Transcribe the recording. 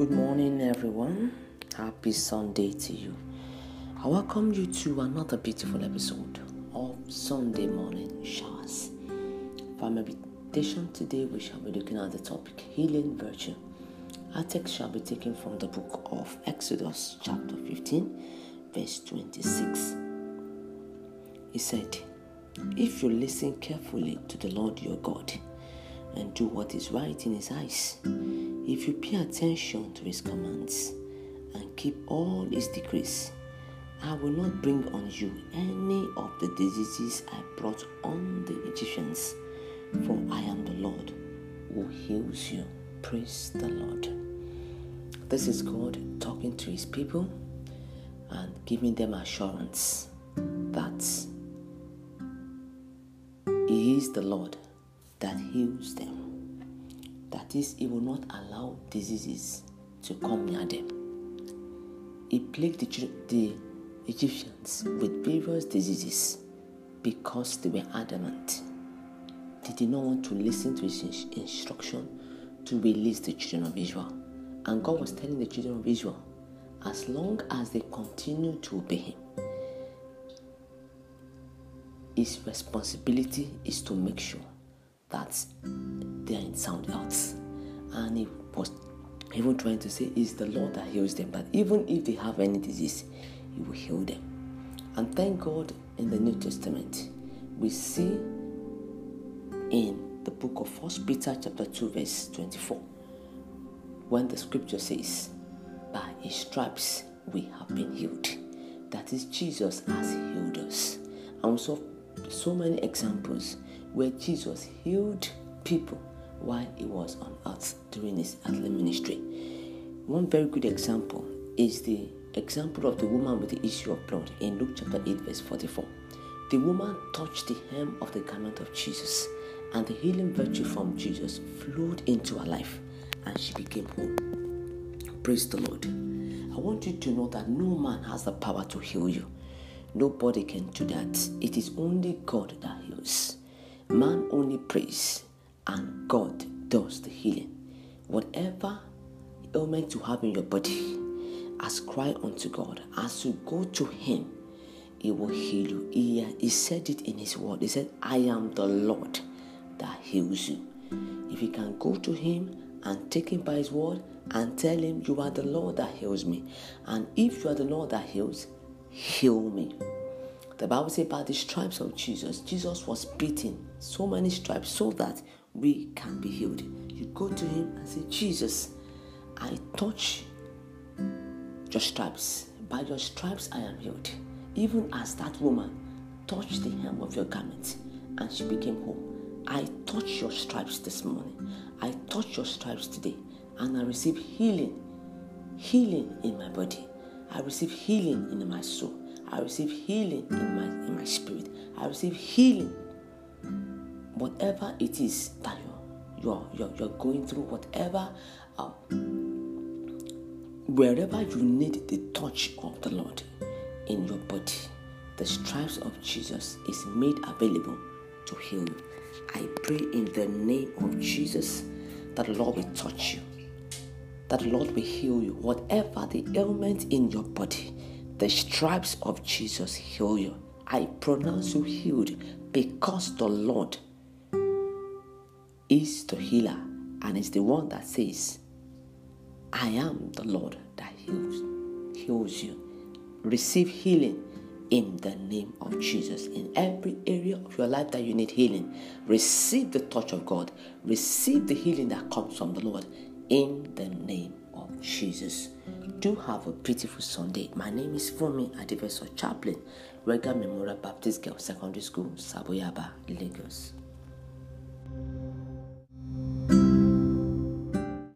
Good morning, everyone. Happy Sunday to you. I welcome you to another beautiful episode of Sunday Morning Showers. For my meditation today, we shall be looking at the topic Healing Virtue. Our text shall be taken from the book of Exodus, chapter 15, verse 26. He said, If you listen carefully to the Lord your God and do what is right in his eyes, if you pay attention to his commands and keep all his decrees, I will not bring on you any of the diseases I brought on the Egyptians, for I am the Lord who heals you. Praise the Lord. This is God talking to his people and giving them assurance that he is the Lord that heals them. That is, He will not allow diseases to come near them. He plagued the, the Egyptians with various diseases because they were adamant. They did not want to listen to His instruction to release the children of Israel. And God was telling the children of Israel, as long as they continue to obey Him, His responsibility is to make sure that they are in sound health. And he was even trying to say, It's the Lord that heals them. That even if they have any disease, He will heal them. And thank God in the New Testament, we see in the book of First Peter chapter 2, verse 24, when the scripture says, By his stripes we have been healed. That is, Jesus has healed us. And saw so many examples where Jesus healed people while he was on earth during his earthly ministry. One very good example is the example of the woman with the issue of blood in Luke chapter 8, verse 44. The woman touched the hem of the garment of Jesus, and the healing virtue from Jesus flowed into her life, and she became whole. Praise the Lord. I want you to know that no man has the power to heal you. Nobody can do that. It is only God that heals. Man only prays, and God does the healing. Whatever ailment you have in your body, as cry unto God, as you go to Him, He will heal you. He, he said it in His word. He said, I am the Lord that heals you. If you can go to Him and take Him by His word and tell Him, You are the Lord that heals me. And if you are the Lord that heals, heal me. The Bible says, by the stripes of Jesus, Jesus was beaten so many stripes so that we can be healed. You go to Him and say, Jesus, I touch your stripes. By your stripes, I am healed. Even as that woman touched the hem of your garment and she became whole. I touch your stripes this morning. I touch your stripes today and I receive healing. Healing in my body. I receive healing in my soul. I receive healing in my in my spirit. I receive healing. Whatever it is that you're you're, you're, going through, whatever uh, wherever you need the touch of the Lord in your body, the stripes of Jesus is made available to heal you. I pray in the name of Jesus that the Lord will touch you, that the Lord will heal you, whatever the ailment in your body the stripes of Jesus heal you. I pronounce you healed because the Lord is the healer and is the one that says, I am the Lord that heals, heals you. Receive healing in the name of Jesus. In every area of your life that you need healing, receive the touch of God. Receive the healing that comes from the Lord in the name of Jesus. Do have a beautiful Sunday. My name is Fumi Adiveso Chaplain, Reagan Memorial Baptist Girls Secondary School, Saboyaba, Lagos.